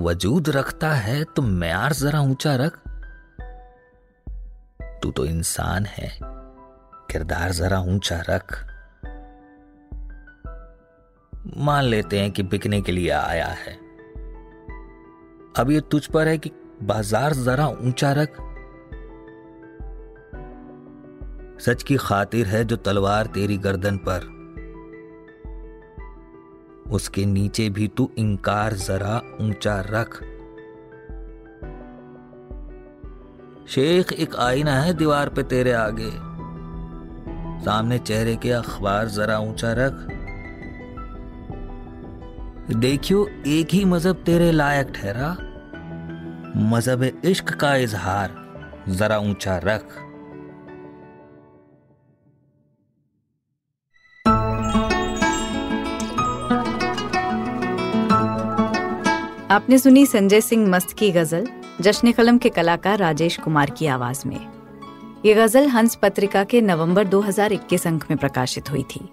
वजूद रखता है तो मैार जरा ऊँचा रख। तू तो इंसान है, किरदार जरा ऊँचा रख। मान लेते हैं कि बिकने के लिए आया है। अब ये तुझ पर है कि बाज़ार जरा ऊँचा रख। सच की खातिर है जो तलवार तेरी गर्दन पर। उसके नीचे भी तू इंकार जरा ऊँचा रख। शेख, एक आईना है दीवार पे तेरे आगे। सामने चेहरे के अखबार जरा ऊँचा रख। देखियो, एक ही मज़हब तेरे लायक ठहरा। मज़हब इश्क का इजहार, जरा ऊँचा रख। आपने सुनी संजय सिंह मस्त की गज़ल, जश्न कलम के कलाकार राजेश कुमार की आवाज़ में। ये गज़ल हंस पत्रिका के नवंबर 2021 अंक में प्रकाशित हुई थी।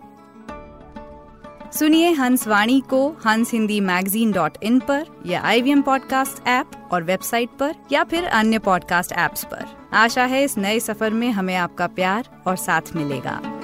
सुनिए हंस वाणी को हंस हिंदी मैगजीन डॉट इन पर या आई वी पॉडकास्ट ऐप और वेबसाइट पर या फिर अन्य पॉडकास्ट ऐप्स पर। आशा है इस नए सफ़र में हमें आपका प्यार और साथ मिलेगा।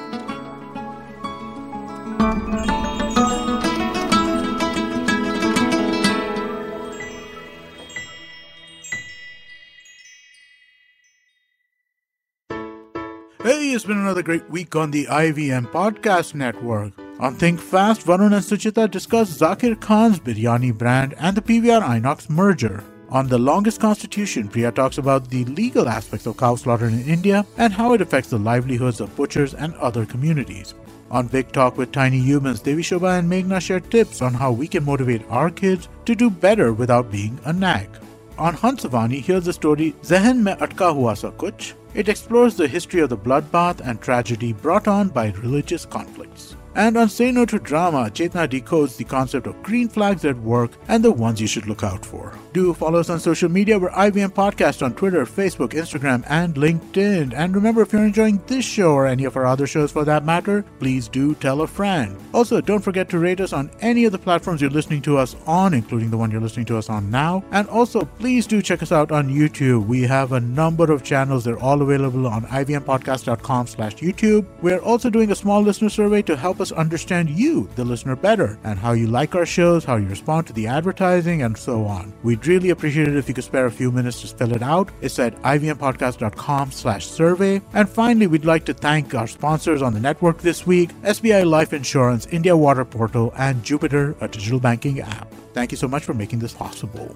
Hey, it's been another great week on the IVM Podcast Network. On Think Fast, Varun and Suchita discuss Zakir Khan's biryani brand and the PVR Inox merger. On The Longest Constitution, Priya talks about the legal aspects of cow slaughter in India and how it affects the livelihoods of butchers and other communities. On Big Talk with Tiny Humans, Devi Shobha and Meghna share tips on how we can motivate our kids to do better without being a nag. On Hansavani, here's the story Zehen Mein Atka Hua Sa Kuch, it explores the history of the bloodbath and tragedy brought on by religious conflicts. And on Say No to Drama, Chetna decodes the concept of green flags at work and the ones you should look out for. Do follow us on social media. We're IBM Podcast on Twitter, Facebook, Instagram, and LinkedIn. And remember, if you're enjoying this show or any of our other shows for that matter, please do tell a friend. Also, don't forget to rate us on any of the platforms you're listening to us on, including the one you're listening to us on now. And also, please do check us out on YouTube. We have a number of channels. They're all available on ivmpodcast.com slash YouTube. We're also doing a small listener survey to help us understand you, the listener, better and how you like our shows, how you respond to the advertising, and so on. We'd really appreciate it if you could spare a few minutes to fill it out. It's at ivmpodcast.com slash survey. And finally, we'd like to thank our sponsors on the network this week, SBI Life Insurance, India Water Portal, and Jupiter, a digital banking app. Thank you so much for making this possible.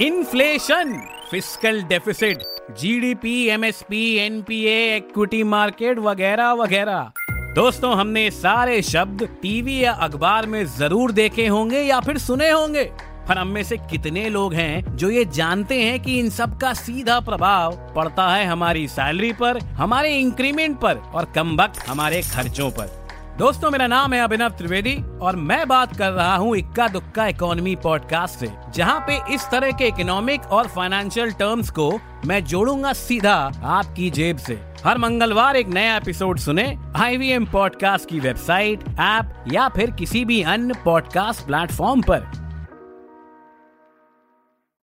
Inflation fiscal deficit GDP MSP NPA equity market वगैरह वगैरह दोस्तों हमने सारे शब्द TV या अखबार में जरूर देखे होंगे या फिर सुने होंगे पर हम में से कितने लोग हैं जो ये जानते हैं कि इन सब का सीधा प्रभाव पड़ता है हमारी सैलरी पर, हमारे इंक्रीमेंट पर और कम वक्त हमारे खर्चों पर। दोस्तों, मेरा नाम है अभिनव त्रिवेदी और मैं बात कर रहा हूँ इक्का दुक्का इकोनॉमी पॉडकास्ट से, जहाँ पे इस तरह के इकोनॉमिक और फाइनेंशियल टर्म्स को मैं जोड़ूँगा सीधा आपकी जेब से। हर मंगलवार एक नया एपिसोड सुने आई वी एम पॉडकास्ट की वेबसाइट ऐप या फिर किसी भी अन्य पॉडकास्ट प्लेटफॉर्म पर।